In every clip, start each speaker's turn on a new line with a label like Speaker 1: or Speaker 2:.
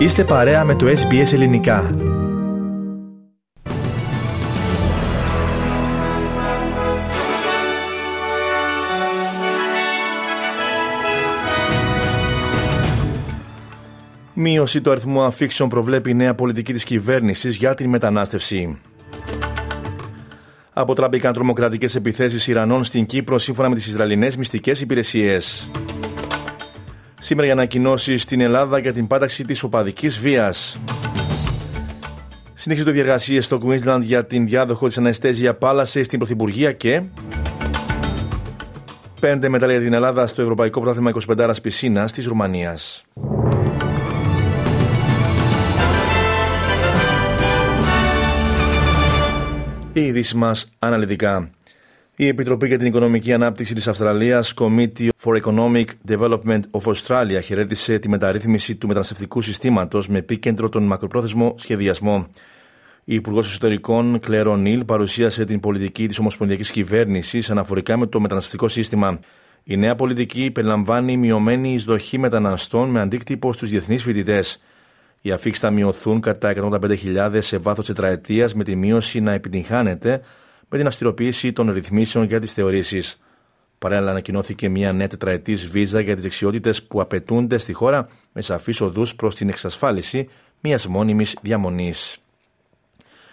Speaker 1: Είστε παρέα με το SBS Ελληνικά. Μείωση του αριθμού αφήξεων προβλέπει η νέα πολιτική της κυβέρνησης για την μετανάστευση. Αποτραπήκαν τρομοκρατικές επιθέσεις Ιρανών στην Κύπρο σύμφωνα με τις Ισραηλινές μυστικές υπηρεσίες. Σήμερα οι ανακοινώσει στην Ελλάδα για την πάταξη της οπαδικής βίας. Συνέχιζονται οι διεργασίες στο Queensland για την διάδοχο της Αναστέζια Πάλασε στην Πρωθυπουργία και. Πέντε μετάλλια για την Ελλάδα στο Ευρωπαϊκό Πρωτάθλημα 25 Πισίνας της Ρουμανίας. Οι ειδήσεις μας αναλυτικά. Η Επιτροπή για την Οικονομική Ανάπτυξη της Αυστραλίας, Committee for Economic Development of Australia, χαιρέτησε τη μεταρρύθμιση του μεταναστευτικού συστήματος με επίκεντρο τον μακροπρόθεσμο σχεδιασμό. Η Υπουργός Εσωτερικών, Κλέρο Νίλ, παρουσίασε την πολιτική της Ομοσπονδιακής Κυβέρνησης αναφορικά με το μεταναστευτικό σύστημα. Η νέα πολιτική περιλαμβάνει μειωμένη εισδοχή μεταναστών με αντίκτυπο στους διεθνείς φοιτητές. Οι αφήξει θα μειωθούν κατά 185.000 σε βάθος τετραετίας, με τη μείωση να επιτυγχάνεται με την αυστηροποίηση των ρυθμίσεων για τις θεωρήσεις. Παράλληλα, ανακοινώθηκε μια νέα τετραετής βίζα για τις δεξιότητες που απαιτούνται στη χώρα με σαφείς οδούς προς την εξασφάλιση μιας μόνιμης διαμονής.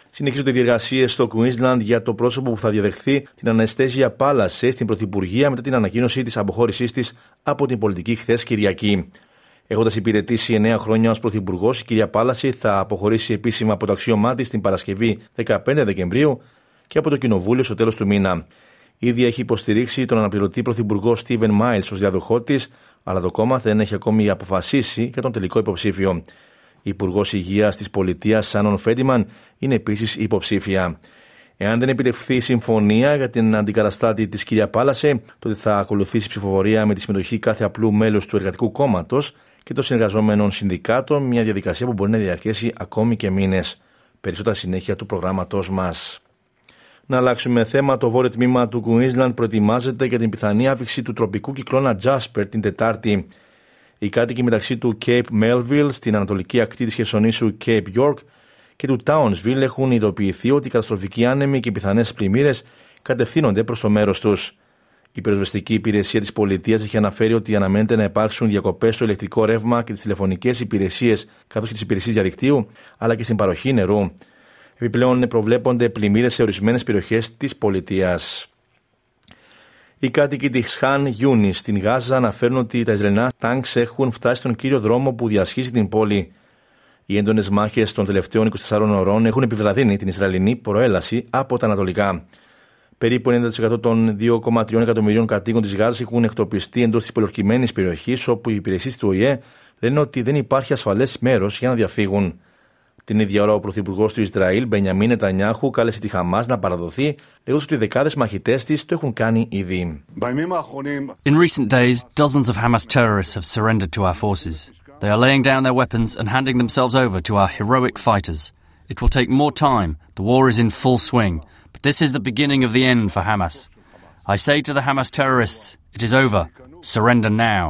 Speaker 1: Συνεχίζονται οι διεργασίες στο Queensland για το πρόσωπο που θα διαδεχθεί την Αναστέζια Πάλασες στην Πρωθυπουργία μετά την ανακοίνωση της αποχώρησής της από την πολιτική χθες Κυριακή. Έχοντας υπηρετήσει 9 χρόνια ως Πρωθυπουργός, η κυρία Πάλαση θα αποχωρήσει επίσημα από το αξίωμά της την Παρασκευή 15 Δεκεμβρίου και από το Κοινοβούλιο στο τέλος του μήνα. Ήδη έχει υποστηρίξει τον αναπληρωτή πρωθυπουργό Στίβεν Μάιλ ως διαδοχό της, αλλά το κόμμα δεν έχει ακόμη αποφασίσει για τον τελικό υποψήφιο. Η Υπουργός Υγείας της Πολιτείας Σάνων Φέντιμαν είναι επίσης υποψήφια. Εάν δεν επιτευχθεί συμφωνία για την αντικαταστάτη της κυρία Πάλασε, τότε θα ακολουθήσει ψηφοφορία με τη συμμετοχή κάθε απλού μέλους του Εργατικού Κόμματος και των συνεργαζόμενων συνδικάτων, μια διαδικασία που μπορεί να διαρκέσει ακόμη και μήνες. Περισσότερα συνέχεια του προγράμματό μας. Να αλλάξουμε θέμα. Το βόρειο τμήμα του Queensland προετοιμάζεται για την πιθανή άφηξη του τροπικού κυκλώνα Jasper την Τετάρτη. Οι κάτοικοι μεταξύ του Cape Melville στην ανατολική ακτή της Χερσονήσου Cape York και του Townsville έχουν ειδοποιηθεί ότι οι καταστροφικοί άνεμοι και οι πιθανές πλημμύρες κατευθύνονται προς το μέρος τους. Η πυροσβεστική υπηρεσία της πολιτείας έχει αναφέρει ότι αναμένεται να υπάρξουν διακοπές στο ηλεκτρικό ρεύμα και τις τηλεφωνικές υπηρεσίες καθώς και τις υπηρεσίες διαδικτύου, αλλά και στην παροχή νερού. Επιπλέον προβλέπονται πλημμύρες σε ορισμένες περιοχές της πολιτείας. Οι κάτοικοι της Χαν Γιούνι στην Γάζα αναφέρουν ότι τα Ισραηλινά τάγκς έχουν φτάσει στον κύριο δρόμο που διασχίζει την πόλη. Οι έντονες μάχες των τελευταίων 24 ωρών έχουν επιβραδύνει την Ισραηλινή προέλαση από τα Ανατολικά. Περίπου 90% των 2,3 εκατομμυρίων κατοίκων της Γάζας έχουν εκτοπιστεί εντός της πολιορκημένη περιοχής, όπου οι υπηρεσίες του ΟΗΕ λένε ότι δεν υπάρχει ασφαλές μέρος για να διαφύγουν. Την ίδια ώρα, ο Πρωθυπουργό του Ισραήλ, Μπενιαμίν Νετανιάχου, κάλεσε τη Χαμά να παραδοθεί, λέγοντα ότι δεκάδε μαχητέ τη το έχουν κάνει ήδη.
Speaker 2: In recent days, dozens of Hamas terrorists have surrendered to our forces. They are laying down their weapons and handing themselves over to our heroic fighters. It will take more time. The war is in full swing. But this is the beginning of the end for Hamas. I say to the Hamas terrorists, it is over. Surrender now.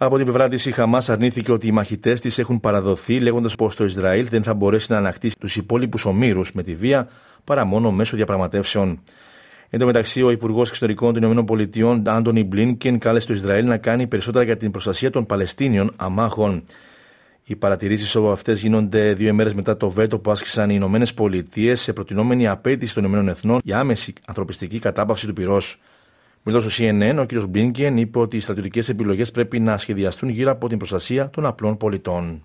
Speaker 1: Από την πλευρά της, η Χαμάς αρνήθηκε ότι οι μαχητές της έχουν παραδοθεί, λέγοντας πως το Ισραήλ δεν θα μπορέσει να ανακτήσει τους υπόλοιπους ομήρους με τη βία παρά μόνο μέσω διαπραγματεύσεων. Εν τω μεταξύ, ο Υπουργός Εξωτερικών των ΗΠΑ, Άντωνι Μπλίνκεν, κάλεσε το Ισραήλ να κάνει περισσότερα για την προστασία των Παλαιστίνιων αμάχων. Οι παρατηρήσεις όπω αυτές γίνονται δύο ημέρες μετά το βέτο που άσκησαν οι Ηνωμένες Πολιτείες σε προτινόμενη απέτηση των Ηνωμένων Εθνών για άμεση ανθρωπιστική κατάπαυση του πυρός. Μιλώντα στο CNN, ο κ. Μπίνκεν είπε ότι οι στρατιωτικέ επιλογέ πρέπει να σχεδιαστούν γύρω από την προστασία των απλών πολιτών.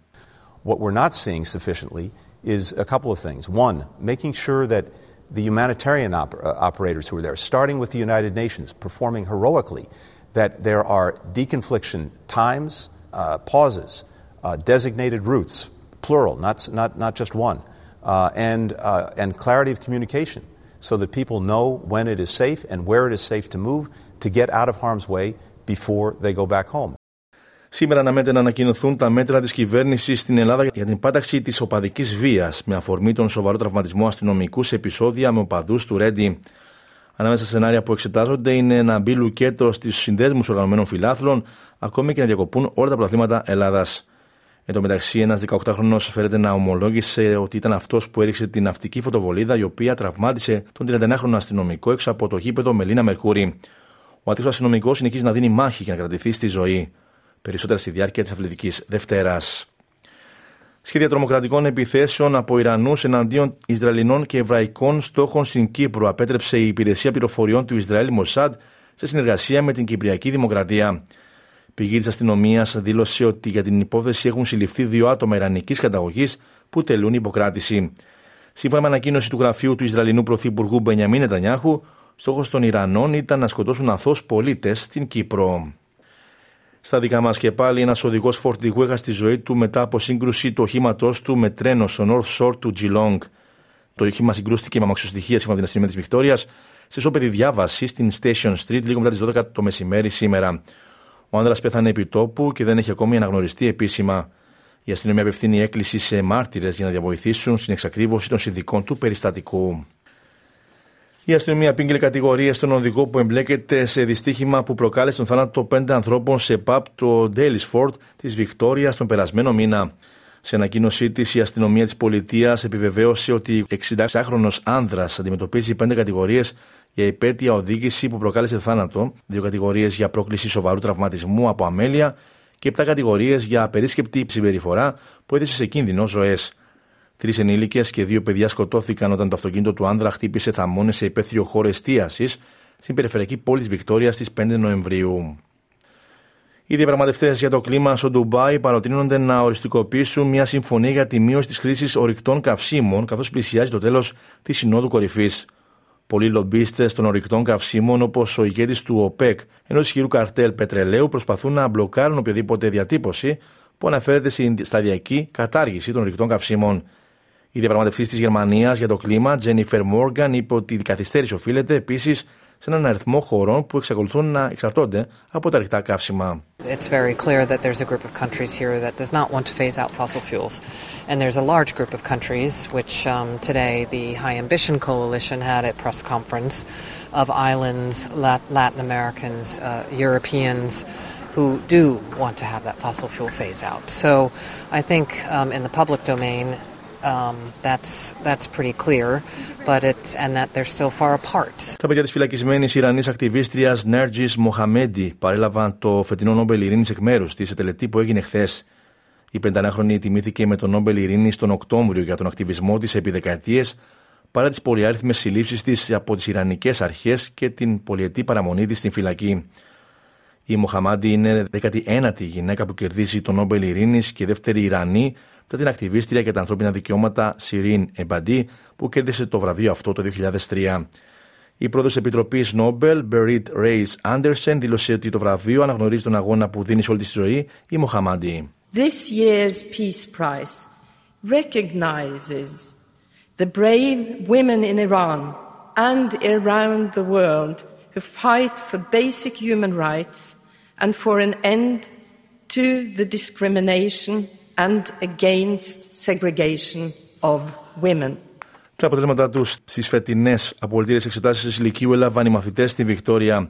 Speaker 3: What we're not seeing sufficiently is a couple of things. One, making sure that the humanitarian op operators who are there, starting with the United Nations, performing heroically, that there are deconfliction times, uh, pauses, uh, designated routes, plural, not, not, not just one, uh, and, and clarity of communication So that people know when it is safe and where it is safe to move to get out of harm's way before they go back home.
Speaker 1: Σήμερα αναμένεται να ανακοινωθούν τα μέτρα της κυβέρνησης στην Ελλάδα για την πάταξη της οπαδικής βίας με αφορμή τον σοβαρό τραυματισμό αστυνομικούς σε επεισόδια με οπαδούς του Ρέντι. Ανάμεσα στα σενάρια που εξετάζονται είναι να μπει λουκέτο στου συνδέσμους οργανωμένων φιλάθλων, ακόμη και να διακοπούν όλα τα πρωταθλήματα Ελλάδας. Εν τω μεταξύ, ένας 18χρονο φέρεται να ομολόγησε ότι ήταν αυτός που έριξε την ναυτική φωτοβολίδα η οποία τραυμάτισε τον 39χρονο αστυνομικό έξω από το γήπεδο Μελίνα Μερκούρη. Ο άτυχο αστυνομικό συνεχίζει να δίνει μάχη για να κρατηθεί στη ζωή. Περισσότερα στη διάρκεια της αθλητικής Δευτέρας. Σχέδια τρομοκρατικών επιθέσεων από Ιρανούς εναντίον Ισραηλινών και Εβραϊκών στόχων στην Κύπρο απέτρεψε η Υπηρεσία Πληροφοριών του Ισραήλ Μοσάντ σε συνεργασία με την Κυπριακή Δημοκρατία. Πηγή της αστυνομίας δήλωσε ότι για την υπόθεση έχουν συλληφθεί δύο άτομα Ιρανικής καταγωγής που τελούν υποκράτηση. Σύμφωνα με ανακοίνωση του γραφείου του Ισραηλινού Πρωθυπουργού Μπενιαμίν Νετανιάχου, στόχος των Ιρανών ήταν να σκοτώσουν αθώου πολίτες στην Κύπρο. Στα δικά μας και πάλι, ένας οδηγός φορτηγού έχασε τη ζωή του μετά από σύγκρουση του οχήματός του με τρένο στο North Shore του Geelong. Το όχημα συγκρούστηκε με αμαξοστοιχεία σύμφωνα με την αστυνομία της Βικτόριας σε σώπεδη διάβαση στην Station Street λίγο μετά τις 12 το μεσημέρι σήμερα. Ο άνδρας πέθανε επί τόπου και δεν έχει ακόμη αναγνωριστεί επίσημα. Η αστυνομία απευθύνει έκκληση σε μάρτυρες για να διαβοηθήσουν στην εξακρίβωση των συνδικών του περιστατικού. Η αστυνομία απήγγειλε κατηγορίες στον οδηγό που εμπλέκεται σε δυστύχημα που προκάλεσε τον θάνατο πέντε ανθρώπων σε παπ το Ντέλισφορντ της Βικτόριας τον περασμένο μήνα. Σε ανακοίνωσή της, η αστυνομία της πολιτείας επιβεβαίωσε ότι 66χρονο άνδρας αντιμετωπίζει πέντε κατηγορίες για υπέτεια οδήγηση που προκάλεσε θάνατο, δύο κατηγορίες για πρόκληση σοβαρού τραυματισμού από αμέλεια και επτά κατηγορίες για απερίσκεπτη συμπεριφορά που έθεσε σε κίνδυνο ζωές. Τρεις ενήλικες και δύο παιδιά σκοτώθηκαν όταν το αυτοκίνητο του άνδρα χτύπησε θαμώνες σε υπαίθριο χώρο εστίασης στην περιφερειακή πόλη της Βικτόριας στις 5 Νοεμβρίου. Οι διαπραγματευτές για το κλίμα στο Ντουμπάι παροτρύνονται να οριστικοποιήσουν μια συμφωνία για τη μείωση της χρήσης ορυκτών καυσίμων καθώς πλησιάζει το τέλος της Συνόδου Κορυφής. Πολλοί λομπίστες των ορυκτών καυσίμων, όπως ο ηγέτης του ΟΠΕΚ ενός ισχυρού καρτέλ πετρελαίου, προσπαθούν να μπλοκάρουν οποιαδήποτε διατύπωση που αναφέρεται στην σταδιακή κατάργηση των ορυκτών καυσίμων. Η διαπραγματευτή της Γερμανίας για το κλίμα, Τζένιφερ Μόργαν, είπε ότι η καθυστέρηση οφείλεται επίσης σε έναν αριθμό χωρών που εξακολουθούν να εξαρτώνται από τα ρηκτά καύσιμα.
Speaker 4: It's very clear that there's a group of countries here that does not want to phase out fossil fuels. And there's a large group of countries, which um, today the High Ambition Coalition had a press conference of islands, Latin Americans, uh, Europeans, who do want to have that fossil fuel phase out. So I think um, in the public domain, Um, that's, that's pretty clear, but it's, and that they're still far apart.
Speaker 1: Τα παιδιά της φυλακισμένης Ιρανής ακτιβίστριας Νέρτζης Μοχαμέντι παρέλαβαν το φετινό Νόμπελ Ειρήνης εκ μέρους της σε τελετή που έγινε χθες. Η πεντανάχρονη τιμήθηκε με το Νόμπελ Ειρήνης τον Οκτώβριο για τον ακτιβισμό της επί δεκαετίες παρά τις πολυάριθμες συλλήψεις της από τις Ιρανικές αρχές και την πολυετή παραμονή της στην φυλακή. Η Μοχαμάντι είναι 19η γυναίκα που κερδίζει το Νόμπελ Ειρήνης και δεύτερη Ιρανή μετά την ακτιβίστρια για τα ανθρώπινα δικαιώματα Σιρίν Εμπαντή, που κέρδισε το βραβείο αυτό το 2003. Η πρόεδρος Επιτροπής Νόμπελ, Μπερίτ Ρέις Άντερσεν, δήλωσε ότι το βραβείο αναγνωρίζει τον αγώνα που δίνει σε όλη τη ζωή η Μοχαμάντη.
Speaker 5: This year's Peace Prize recognizes the brave women in Iran and around the world who fight for basic human rights and for an end to the discrimination and against segregation of women.
Speaker 1: Τα αποτελέσματα τους στις φετινές απολυτήρε εξετάσεις ηλικίου έλαβαν οι μαθητές στη Βικτόρια.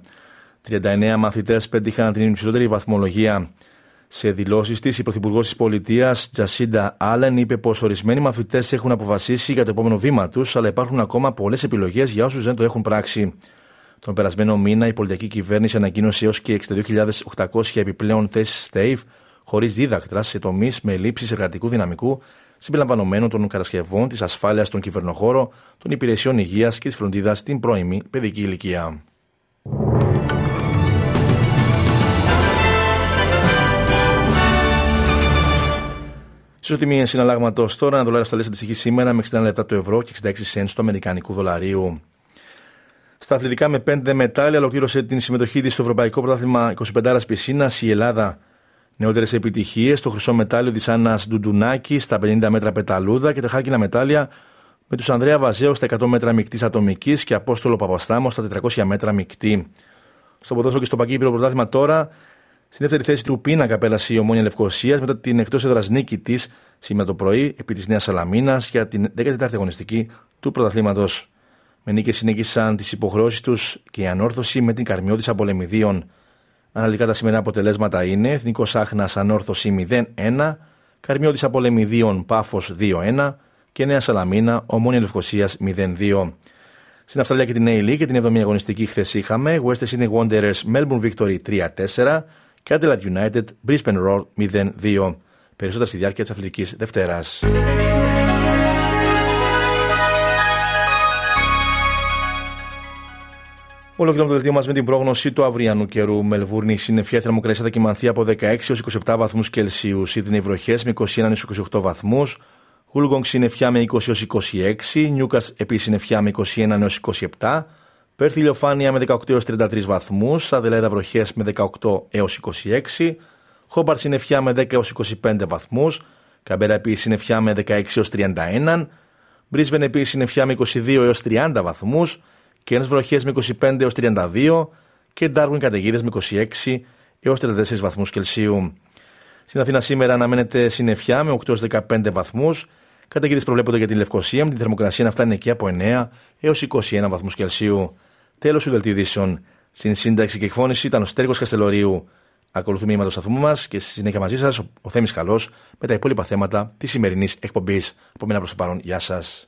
Speaker 1: 39 μαθητές πέτυχαν την υψηλότερη βαθμολογία. Σε δηλώσεις της, η Πρωθυπουργός της Πολιτείας, Τζασίντα Άλεν, είπε πως ορισμένοι μαθητές έχουν αποφασίσει για το επόμενο βήμα τους, αλλά υπάρχουν ακόμα πολλές επιλογές για όσους δεν το έχουν πράξει. Τον περασμένο μήνα, η πολιτική κυβέρνηση ανακοίνωσε έως και 62.800 επιπλέον θέσεις ΣΤΕΙΒ χωρίς δίδακτρα σε τομείς με λήψει εργατικού δυναμικού, συμπεριλαμβανομένων των κατασκευών, της ασφάλειας στον κυβερνοχώρο, των υπηρεσιών υγείας και της φροντίδας στην πρώιμη παιδική ηλικία. τιμή συναλλάγματος τώρα, ένα δολάριο στα λέσσα της σήμερα με 60 λεπτά το ευρώ και 66 cents του Αμερικανικού δολαρίου. Στα αθλητικά με 5 μετάλλια ολοκλήρωσε την συμμετοχή της στο Ευρωπαϊκό Πρωτάθλημα 25 Πισίνας η Ελλάδα Νεότερες επιτυχίες στο χρυσό μετάλλιο της Άννας Ντουντουνάκη στα 50 μέτρα πεταλούδα και τα χάκινα μετάλλια με τους Ανδρέα Βαζέο στα 100 μέτρα μεικτής ατομικής και Απόστολο Παπαστάμος στα 400 μέτρα μεικτή. Στο ποδόσφαιρο και στο παγκύπριο πρωτάθλημα τώρα, στη δεύτερη θέση του πίνακα πέρασε η Ομόνια Λευκοσίας μετά την εκτός έδρας νίκη της σήμερα το πρωί επί της Νέας Σαλαμίνας για την 14η αγωνιστική του πρωταθλήματος. Με νίκες συνέχισαν τις υποχρεώσεις τους και η ανόρθωση με την καρμιό τη Απολεμιδίων. Αναλυτικά τα σημερινά αποτελέσματα είναι Εθνικός Άχνας Ανόρθωση 0-1, Καρμιώτης Απολεμιδίων Πάφος 2-1 και Νέας Σαλαμίνα Ομόνια Λευκοσίας 0-2. Στην Αυστραλία και την A και την 7η αγωνιστική χθες είχαμε West Sydney Wanderers Melbourne Victory 3-4 και Adelaide United Brisbane Roar 0-2. Περισσότερα στη διάρκεια της αθλητικής Δευτέρας. Ολοκληρώνουμε το δελτίο μας με την πρόγνωση του αυριανού καιρού. Μελβούρνη, συννεφιά θερμοκρασία θα κοιμανθεί από 16 έως 27 βαθμούς Κελσίου. Σίδνεϊ βροχές με 21 έως 28 βαθμούς. Γούλγκογκ συννεφιά με 20 έως 26. Νιούκας επίσης συννεφιά με 21 έως 27. Πέρθη ηλιοφάνεια με 18 έως 33 βαθμούς. Αδελαίδα βροχές με 18 έως 26. Χόμπαρτ συννεφιά με 10 έως 25 βαθμούς. Καμπέρα επίσης συννεφιά με 16 έως 31. Μπρίσβεν επίσης συννεφιά με 22 έως 30 βαθμούς. Κέρνε βροχές με 25 έως 32 και Ντάρουιν καταιγίδες με 26 έως 34 βαθμούς Κελσίου. Στην Αθήνα σήμερα αναμένεται συννεφιά με 8 έως 15 βαθμούς. Καταιγίδες προβλέπονται για την Λευκοσία με τη θερμοκρασία να φτάνει εκεί από 9 έως 21 βαθμούς Κελσίου. Τέλος του δελτίου ειδήσεων. Στην σύνταξη και εκφώνηση ήταν ο Στέργος Καστελωρίου. Ακολουθούμε η του σταθμού μας και στη συνέχεια μαζί σας ο Θέμης Καλός με τα υπόλοιπα θέματα της σημερινής εκπομπής. Από μένα προς το παρόν, γεια σας.